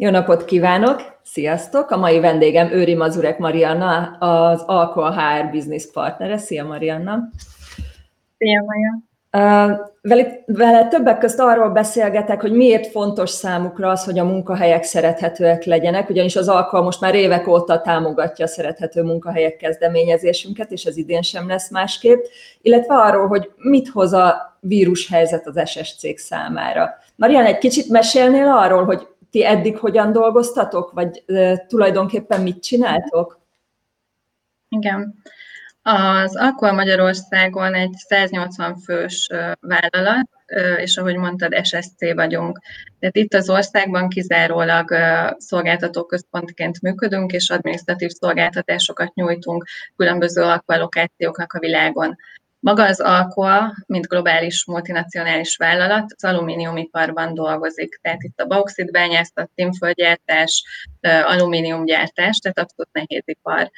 Jó napot kívánok! Sziasztok! A mai vendégem Őri Mazurek Marianna, az Alcoa HR Business partnere. Szia Marianna! Szia Maja! Vele, vele többek közt arról beszélgetek, hogy miért fontos számukra az, hogy a munkahelyek szerethetőek legyenek, ugyanis az Alcoa most már évek óta támogatja a szerethető munkahelyek kezdeményezésünket, és ez idén sem lesz másképp, illetve arról, hogy mit hoz a vírushelyzet az SS cég számára. Marian, egy kicsit mesélnél arról, hogy ti eddig hogyan dolgoztatok, vagy tulajdonképpen mit csináltok? Igen. Az Aqua Magyarországon egy 180 fős vállalat, és ahogy mondtad, SSC vagyunk. Tehát itt az országban kizárólag szolgáltatóközpontként működünk, és adminisztratív szolgáltatásokat nyújtunk különböző alkoholokációknak a világon. Maga az Alcoa, mint globális multinacionális vállalat, az alumíniumiparban dolgozik. Tehát itt a bauxitbányászat, tímföldgyártás, alumíniumgyártás, tehát abszolút nehézipar.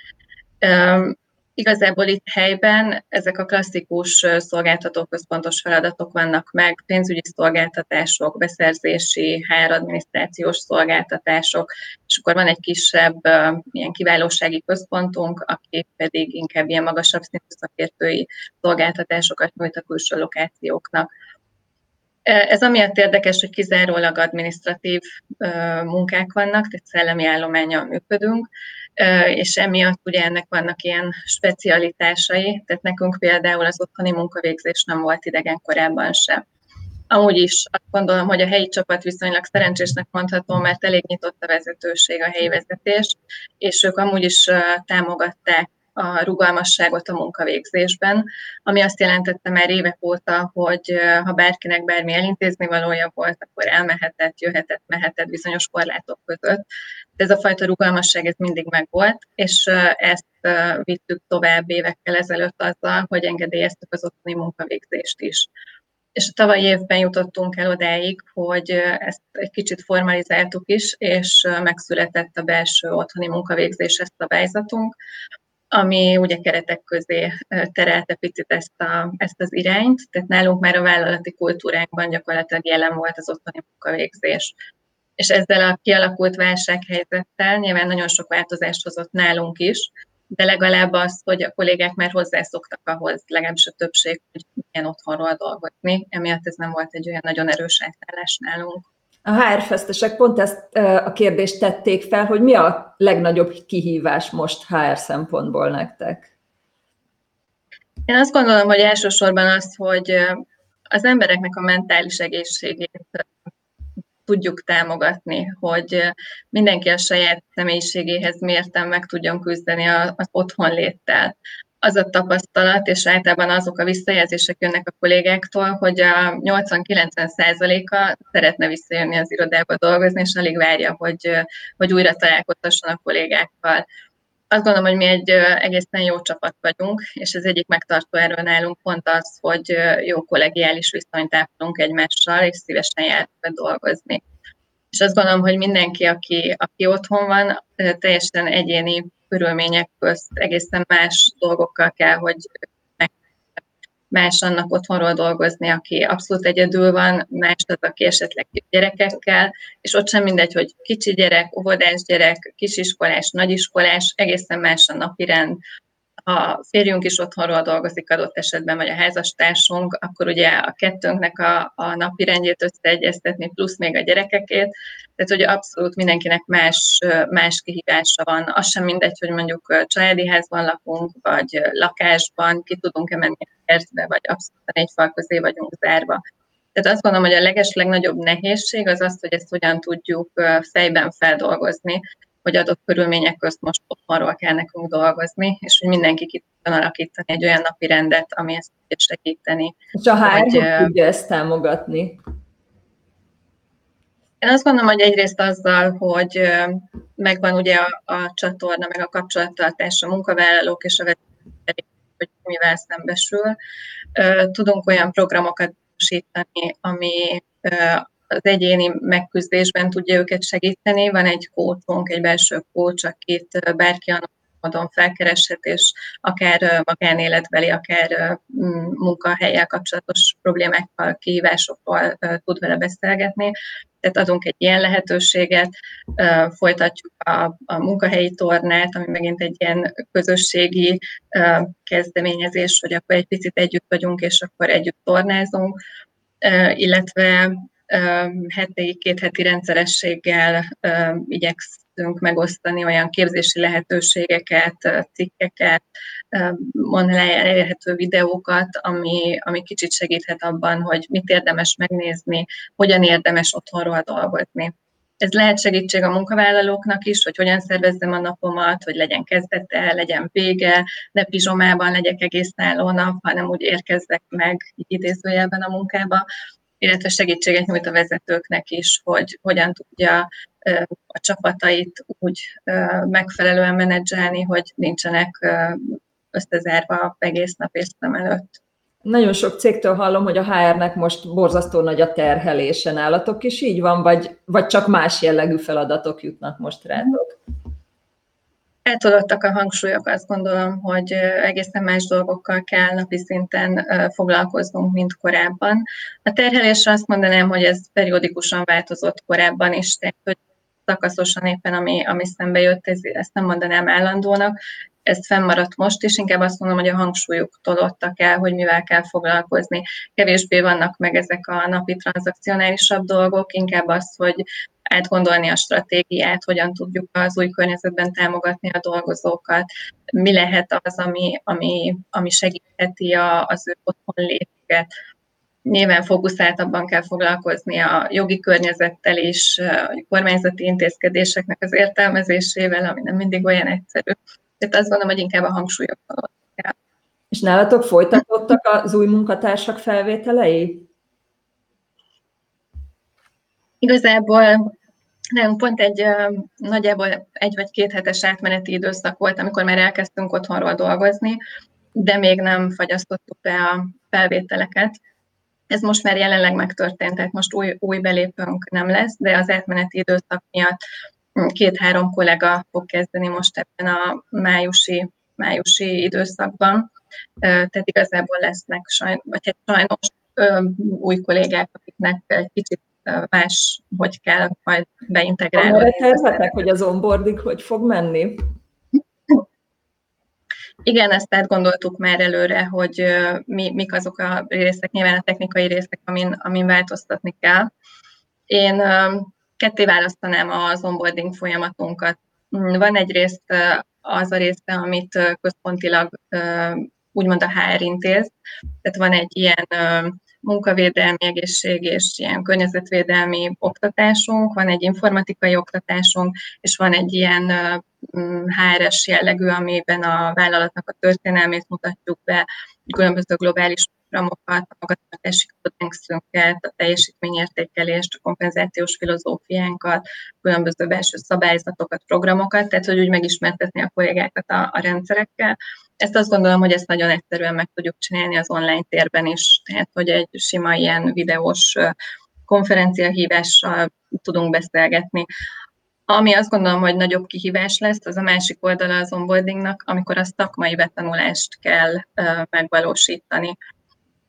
Igazából itt helyben ezek a klasszikus szolgáltatóközpontos feladatok vannak meg, pénzügyi szolgáltatások, beszerzési, HR adminisztrációs szolgáltatások, akkor van egy kisebb ilyen kiválósági központunk, aki pedig inkább ilyen magasabb szintű szakértői szolgáltatásokat nyújt a külső lokációknak. Ez amiatt érdekes, hogy kizárólag administratív munkák vannak, tehát szellemi állományjal működünk, és emiatt ugye ennek vannak ilyen specialitásai, tehát nekünk például az otthoni munkavégzés nem volt idegen korábban sem. Amúgy is azt gondolom, hogy a helyi csapat viszonylag szerencsésnek mondható, mert elég nyitott a vezetőség, a helyi vezetés, és ők amúgy is támogatták a rugalmasságot a munkavégzésben, ami azt jelentette már évek óta, hogy ha bárkinek bármi elintézni valója volt, akkor elmehetett, jöhetett, mehetett bizonyos korlátok között. De ez a fajta rugalmasság ez mindig megvolt, és ezt vittük tovább évekkel ezelőtt azzal, hogy engedélyeztük az otthoni munkavégzést is. És a tavalyi évben jutottunk el odáig, hogy ezt egy kicsit formalizáltuk is, és megszületett a belső otthoni munkavégzéses szabályzatunk, ami ugye keretek közé terelte picit ezt, a, ezt az irányt, tehát nálunk már a vállalati kultúránkban gyakorlatilag jelen volt az otthoni munkavégzés. És ezzel a kialakult válsághelyzettel nyilván nagyon sok változást hozott nálunk is, de legalább az, hogy a kollégák már hozzászoktak ahhoz, legalábbis a többség, hogy milyen otthonról dolgozni, emiatt ez nem volt egy olyan nagyon erős átállás nálunk. A HR fesztesek pont ezt a kérdést tették fel, hogy mi a legnagyobb kihívás most HR szempontból nektek? Én azt gondolom, hogy elsősorban az, hogy az embereknek a mentális egészségét tudjuk támogatni, hogy mindenki a saját személyiségéhez mérten meg tudjon küzdeni az otthonléttel az a tapasztalat, és általában azok a visszajelzések jönnek a kollégáktól, hogy a 80-90 százaléka szeretne visszajönni az irodába dolgozni, és alig várja, hogy, hogy újra találkozhasson a kollégákkal. Azt gondolom, hogy mi egy egészen jó csapat vagyunk, és ez egyik megtartó erről nálunk pont az, hogy jó kollegiális viszonyt ápolunk egymással, és szívesen járunk dolgozni. És azt gondolom, hogy mindenki, aki, aki otthon van, teljesen egyéni körülmények közt egészen más dolgokkal kell, hogy más annak otthonról dolgozni, aki abszolút egyedül van, más az, aki esetleg gyerekekkel, és ott sem mindegy, hogy kicsi gyerek, óvodás gyerek, kisiskolás, nagyiskolás, egészen más a napirend, ha férjünk is otthonról dolgozik adott esetben, vagy a házastársunk, akkor ugye a kettőnknek a, a napi rendjét összeegyeztetni, plusz még a gyerekekét, tehát hogy abszolút mindenkinek más, más kihívása van. Az sem mindegy, hogy mondjuk családi házban lakunk, vagy lakásban, ki tudunk-e menni a kertbe, vagy abszolút egy fal közé vagyunk zárva. Tehát azt gondolom, hogy a leges legnagyobb nehézség az az, hogy ezt hogyan tudjuk fejben feldolgozni, hogy adott körülmények közt most otthonról kell nekünk dolgozni, és hogy mindenki ki tudjon alakítani egy olyan napi rendet, ami ezt tudja segíteni. És a HR hogy, tudja ezt támogatni? Én azt gondolom, hogy egyrészt azzal, hogy megvan ugye a, a csatorna, meg a kapcsolattartás a munkavállalók és a vezetők, hogy mivel szembesül. Tudunk olyan programokat biztosítani, ami az egyéni megküzdésben tudja őket segíteni. Van egy kócsunk, egy belső kócs, akit bárki módon felkereshet, és akár magánéletbeli, akár munkahelyel kapcsolatos problémákkal, kihívásokról tud vele beszélgetni. Tehát adunk egy ilyen lehetőséget, folytatjuk a, a munkahelyi tornát, ami megint egy ilyen közösségi kezdeményezés, hogy akkor egy picit együtt vagyunk, és akkor együtt tornázunk, illetve heti, két heti rendszerességgel igyekszünk megosztani olyan képzési lehetőségeket, cikkeket, online elérhető videókat, ami, ami kicsit segíthet abban, hogy mit érdemes megnézni, hogyan érdemes otthonról dolgozni. Ez lehet segítség a munkavállalóknak is, hogy hogyan szervezzem a napomat, hogy legyen kezdete, legyen vége, ne pizsomában legyek egész álló nap, hanem úgy érkezzek meg idézőjelben a munkába, illetve segítséget nyújt a vezetőknek is, hogy hogyan tudja a csapatait úgy megfelelően menedzselni, hogy nincsenek összezárva egész nap és szem előtt. Nagyon sok cégtől hallom, hogy a HR-nek most borzasztó nagy a terhelése nálatok is így van, vagy, vagy csak más jellegű feladatok jutnak most rátok? Eltolottak a hangsúlyok, azt gondolom, hogy egészen más dolgokkal kell napi szinten foglalkoznunk, mint korábban. A terhelésre azt mondanám, hogy ez periódikusan változott korábban is, tehát szakaszosan éppen, ami, ami szembe jött, ez, ezt nem mondanám állandónak, ez fennmaradt most, és inkább azt mondom, hogy a hangsúlyuk tolottak el, hogy mivel kell foglalkozni. Kevésbé vannak meg ezek a napi tranzakcionálisabb dolgok, inkább az, hogy átgondolni a stratégiát, hogyan tudjuk az új környezetben támogatni a dolgozókat, mi lehet az, ami, ami, ami segítheti a, az ő otthon létüket. Nyilván fókuszáltabban kell foglalkozni a jogi környezettel is, a kormányzati intézkedéseknek az értelmezésével, ami nem mindig olyan egyszerű. Tehát azt gondolom, hogy inkább a hangsúlyok kell. És nálatok folytatódtak az új munkatársak felvételei? Igazából nem, pont egy nagyjából egy vagy két hetes átmeneti időszak volt, amikor már elkezdtünk otthonról dolgozni, de még nem fagyasztottuk be a felvételeket. Ez most már jelenleg megtörtént, tehát most új, új belépőnk nem lesz, de az átmeneti időszak miatt két-három kollega fog kezdeni most ebben a májusi, májusi időszakban. Tehát igazából lesznek sajnos, vagy hát sajnos új kollégák, akiknek egy kicsit más, hogy kell majd beintegrálni. Amire tervetek, hogy az onboarding hogy fog menni? Igen, ezt átgondoltuk már előre, hogy mi, mik azok a részek, nyilván a technikai részek, amin, amin változtatni kell. Én ketté választanám az onboarding folyamatunkat. Mm, van egy részt az a része, amit központilag úgymond a HR intéz, tehát van egy ilyen munkavédelmi, egészség és ilyen környezetvédelmi oktatásunk, van egy informatikai oktatásunk, és van egy ilyen HRS jellegű, amiben a vállalatnak a történelmét mutatjuk be, különböző globális programokat, a magatartási kódexünket, a teljesítményértékelést, a kompenzációs filozófiánkat, különböző belső szabályzatokat, programokat, tehát hogy úgy megismertetni a kollégákat a, a rendszerekkel. Ezt azt gondolom, hogy ezt nagyon egyszerűen meg tudjuk csinálni az online térben is, tehát hogy egy sima ilyen videós konferenciahívással tudunk beszélgetni. Ami azt gondolom, hogy nagyobb kihívás lesz, az a másik oldala az onboardingnak, amikor a szakmai betanulást kell megvalósítani.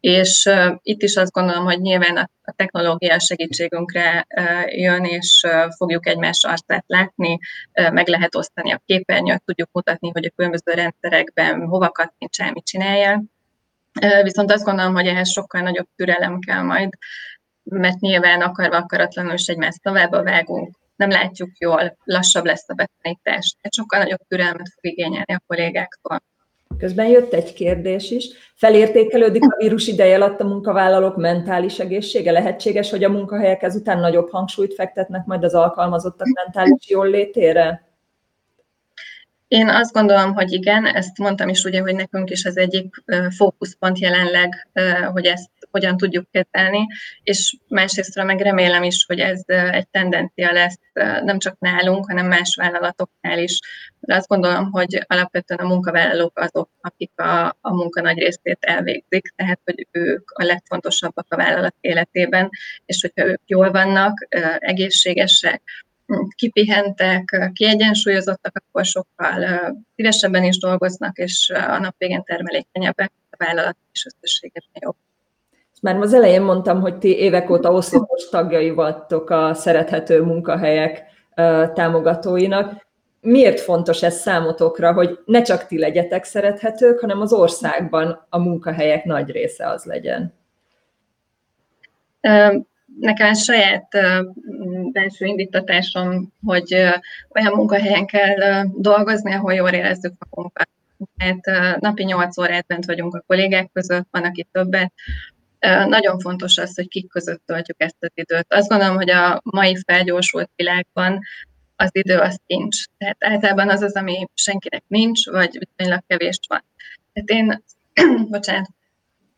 És itt is azt gondolom, hogy nyilván a, a technológia segítségünkre jön, és fogjuk egymás arcát látni, meg lehet osztani a képernyőt, tudjuk mutatni, hogy a különböző rendszerekben hova kattintsál, mit csinálja. Uh, viszont azt gondolom, hogy ehhez sokkal nagyobb türelem kell majd, mert nyilván akarva akaratlanul is egymás szavába vágunk, nem látjuk jól, lassabb lesz a betanítás, tehát sokkal nagyobb türelmet fog igényelni a kollégáktól. Közben jött egy kérdés is. Felértékelődik a vírus ideje alatt a munkavállalók mentális egészsége? Lehetséges, hogy a munkahelyek ezután nagyobb hangsúlyt fektetnek majd az alkalmazottak mentális jól létére? Én azt gondolom, hogy igen, ezt mondtam is ugye, hogy nekünk is az egyik fókuszpont jelenleg, hogy ezt hogyan tudjuk kezelni, és másrészt meg remélem is, hogy ez egy tendencia lesz nem csak nálunk, hanem más vállalatoknál is. De azt gondolom, hogy alapvetően a munkavállalók azok, akik a, a munka nagy részét elvégzik, tehát hogy ők a legfontosabbak a vállalat életében, és hogyha ők jól vannak, egészségesek, kipihentek, kiegyensúlyozottak, akkor sokkal szívesebben is dolgoznak, és a nap végén termelékenyebbek, a vállalat is összességében jobb. Már az elején mondtam, hogy ti évek óta oszlopos tagjai vagytok a szerethető munkahelyek támogatóinak. Miért fontos ez számotokra, hogy ne csak ti legyetek szerethetők, hanem az országban a munkahelyek nagy része az legyen? Nekem saját belső indítatásom, hogy olyan munkahelyen kell dolgozni, ahol jól érezzük magunkat. Hát napi 8 órát bent vagyunk a kollégák között, van, aki többet. Nagyon fontos az, hogy kik között töltjük ezt az időt. Azt gondolom, hogy a mai felgyorsult világban az idő az kincs. Tehát általában az az, ami senkinek nincs, vagy viszonylag kevés van. Tehát én, bocsánat,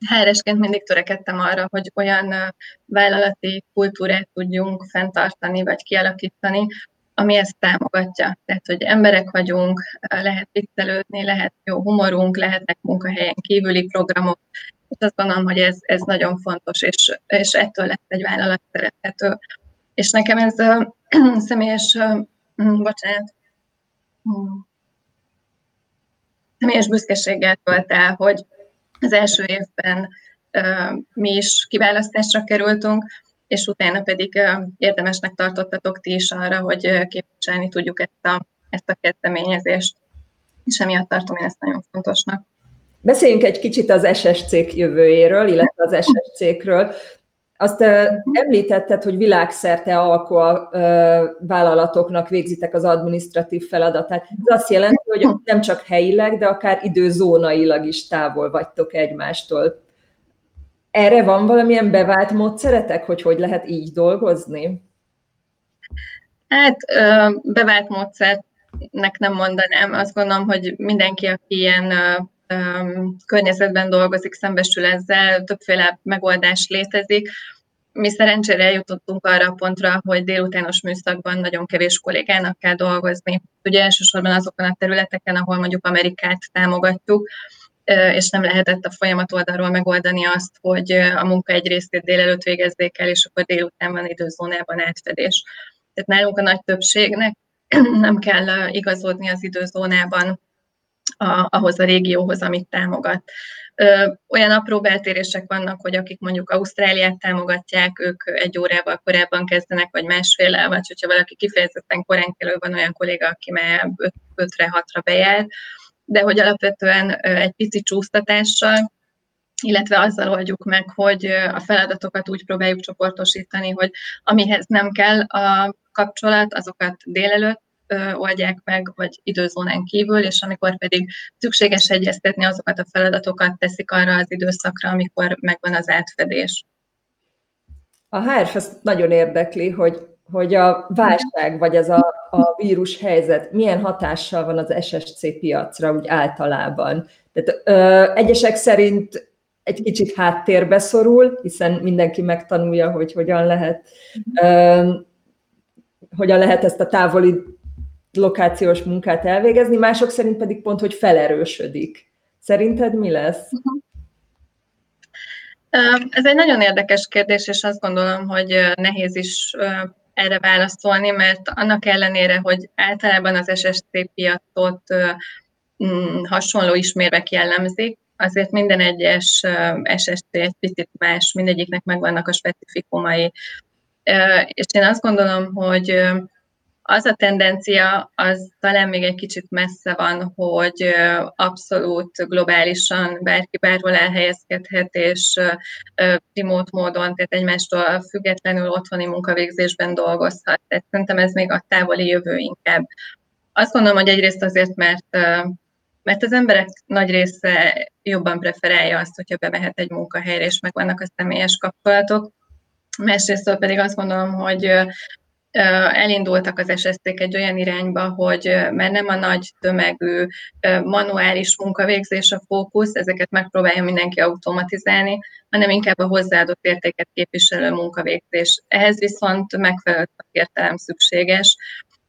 HR-esként mindig törekedtem arra, hogy olyan vállalati kultúrát tudjunk fenntartani, vagy kialakítani, ami ezt támogatja. Tehát, hogy emberek vagyunk, lehet viccelődni, lehet jó humorunk, lehetnek munkahelyen kívüli programok, és azt gondolom, hogy ez, ez nagyon fontos, és, és ettől lett egy vállalat szerethető. És nekem ez a személyes, bocsánat, személyes büszkeséggel tölt el, hogy az első évben mi is kiválasztásra kerültünk, és utána pedig érdemesnek tartottatok ti is arra, hogy képviselni tudjuk ezt a, ezt a kezdeményezést, és emiatt tartom én ezt nagyon fontosnak. Beszéljünk egy kicsit az SSC-k jövőjéről, illetve az SSC-kről. Azt említetted, hogy világszerte alkohol vállalatoknak végzitek az administratív feladatát. Ez azt jelenti, hogy nem csak helyileg, de akár időzónailag is távol vagytok egymástól. Erre van valamilyen bevált módszeretek, hogy hogy lehet így dolgozni? Hát bevált módszernek nem mondanám. Azt gondolom, hogy mindenki, aki ilyen környezetben dolgozik, szembesül ezzel, többféle megoldás létezik. Mi szerencsére eljutottunk arra a pontra, hogy délutános műszakban nagyon kevés kollégának kell dolgozni. Ugye elsősorban azokon a területeken, ahol mondjuk Amerikát támogatjuk, és nem lehetett a folyamat oldalról megoldani azt, hogy a munka egy részét délelőtt végezzék el, és akkor délután van időzónában átfedés. Tehát nálunk a nagy többségnek nem kell igazodni az időzónában a, ahhoz a régióhoz, amit támogat. Olyan apró beltérések vannak, hogy akik mondjuk Ausztráliát támogatják, ők egy órával korábban kezdenek, vagy másféle, vagy hogyha valaki kifejezetten korán kelő, van olyan kolléga, aki már 5-re, 6-ra bejár, de hogy alapvetően egy pici csúsztatással, illetve azzal oldjuk meg, hogy a feladatokat úgy próbáljuk csoportosítani, hogy amihez nem kell a kapcsolat, azokat délelőtt oldják meg, vagy időzónán kívül, és amikor pedig szükséges egyeztetni, azokat a feladatokat teszik arra az időszakra, amikor megvan az átfedés. A HR nagyon érdekli, hogy, hogy a válság, vagy ez a, a vírus helyzet milyen hatással van az SSC piacra úgy általában. Tehát ö, egyesek szerint egy kicsit háttérbe szorul, hiszen mindenki megtanulja, hogy hogyan lehet, ö, hogyan lehet ezt a távoli lokációs munkát elvégezni, mások szerint pedig pont, hogy felerősödik. Szerinted mi lesz? Ez egy nagyon érdekes kérdés, és azt gondolom, hogy nehéz is erre válaszolni, mert annak ellenére, hogy általában az SSC piacot mm, hasonló ismérvek jellemzik, azért minden egyes SSC egy picit más, mindegyiknek megvannak a specifikumai. És én azt gondolom, hogy az a tendencia, az talán még egy kicsit messze van, hogy abszolút globálisan bárki bárhol elhelyezkedhet, és remote módon, tehát egymástól függetlenül otthoni munkavégzésben dolgozhat. Tehát szerintem ez még a távoli jövő inkább. Azt gondolom, hogy egyrészt azért, mert mert az emberek nagy része jobban preferálja azt, hogyha bemehet egy munkahelyre, és megvannak a személyes kapcsolatok. Másrészt pedig azt gondolom, hogy elindultak az sszt egy olyan irányba, hogy mert nem a nagy tömegű manuális munkavégzés a fókusz, ezeket megpróbálja mindenki automatizálni, hanem inkább a hozzáadott értéket képviselő munkavégzés. Ehhez viszont megfelelő értelem szükséges,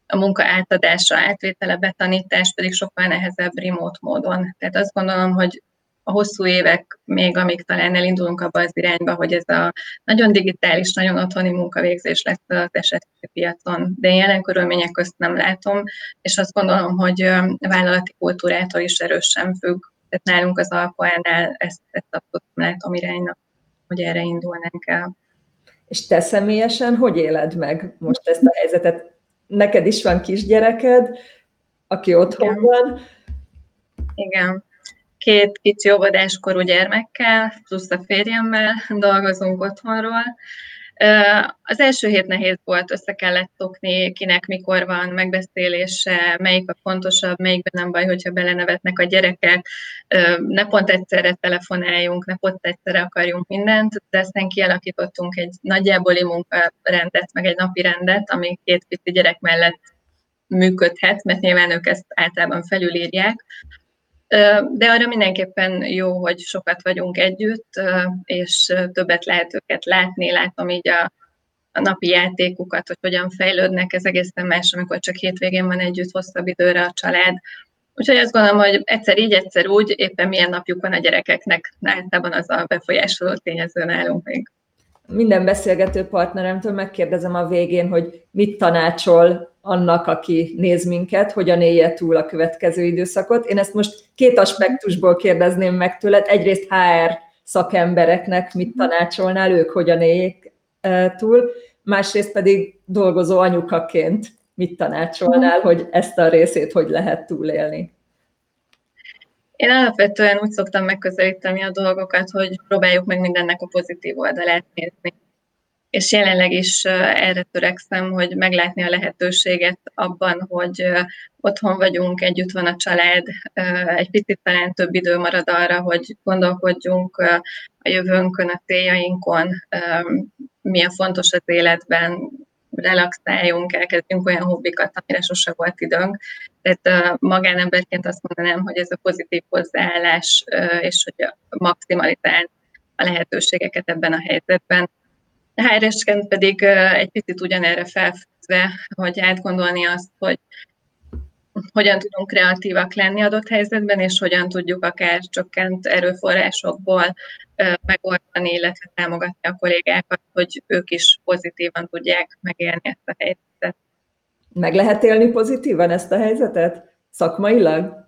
a munka átadása, átvétele, betanítás pedig sokkal nehezebb remote módon. Tehát azt gondolom, hogy a hosszú évek még, amíg talán elindulunk abba az irányba, hogy ez a nagyon digitális, nagyon otthoni munkavégzés lesz az esetleg piacon. De én jelen körülmények közt nem látom, és azt gondolom, hogy a vállalati kultúrától is erősen függ. Tehát nálunk az alkoánál ezt, ezt abszolút látom iránynak, hogy erre indulnánk el. És te személyesen hogy éled meg most ezt a helyzetet? Neked is van kisgyereked, aki otthon Igen. van. Igen. Két kicsi óvodáskorú gyermekkel, plusz a férjemmel dolgozunk otthonról. Az első hét nehéz volt, össze kellett szokni, kinek mikor van megbeszélése, melyik a fontosabb, melyikben nem baj, hogyha belenevetnek a gyerekek, ne pont egyszerre telefonáljunk, ne pont egyszerre akarjunk mindent, de aztán kialakítottunk egy nagyjáboli munkarendet, meg egy napi rendet, ami két pici gyerek mellett működhet, mert nyilván ők ezt általában felülírják, de arra mindenképpen jó, hogy sokat vagyunk együtt, és többet lehet őket látni, látom így a, a napi játékukat, hogy hogyan fejlődnek, ez egészen más, amikor csak hétvégén van együtt hosszabb időre a család. Úgyhogy azt gondolom, hogy egyszer így, egyszer úgy, éppen milyen napjuk van a gyerekeknek, általában az a befolyásoló tényező nálunk még. Minden beszélgető partneremtől megkérdezem a végén, hogy mit tanácsol annak, aki néz minket, hogyan élje túl a következő időszakot. Én ezt most két aspektusból kérdezném meg tőled. Egyrészt HR szakembereknek mit tanácsolnál, ők hogyan éljék e, túl, másrészt pedig dolgozó anyukaként mit tanácsolnál, hogy ezt a részét hogy lehet túlélni? Én alapvetően úgy szoktam megközelíteni a dolgokat, hogy próbáljuk meg mindennek a pozitív oldalát nézni és jelenleg is erre törekszem, hogy meglátni a lehetőséget abban, hogy otthon vagyunk, együtt van a család, egy picit talán több idő marad arra, hogy gondolkodjunk a jövőnkön, a céljainkon, mi a fontos az életben, relaxáljunk, elkezdjünk olyan hobbikat, amire sose volt időnk. Tehát magánemberként azt mondanám, hogy ez a pozitív hozzáállás, és hogy maximalizálni a lehetőségeket ebben a helyzetben, hr pedig egy picit ugyanerre felfűzve, hogy átgondolni azt, hogy hogyan tudunk kreatívak lenni adott helyzetben, és hogyan tudjuk akár csökkent erőforrásokból megoldani, illetve támogatni a kollégákat, hogy ők is pozitívan tudják megélni ezt a helyzetet. Meg lehet élni pozitívan ezt a helyzetet? Szakmailag?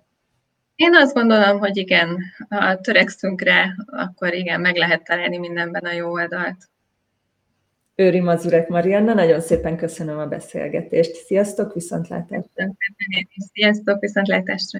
Én azt gondolom, hogy igen, ha törekszünk rá, akkor igen, meg lehet találni mindenben a jó oldalt. Őri Mazurek Marianna, nagyon szépen köszönöm a beszélgetést. Sziasztok, viszontlátásra! Sziasztok, viszontlátásra!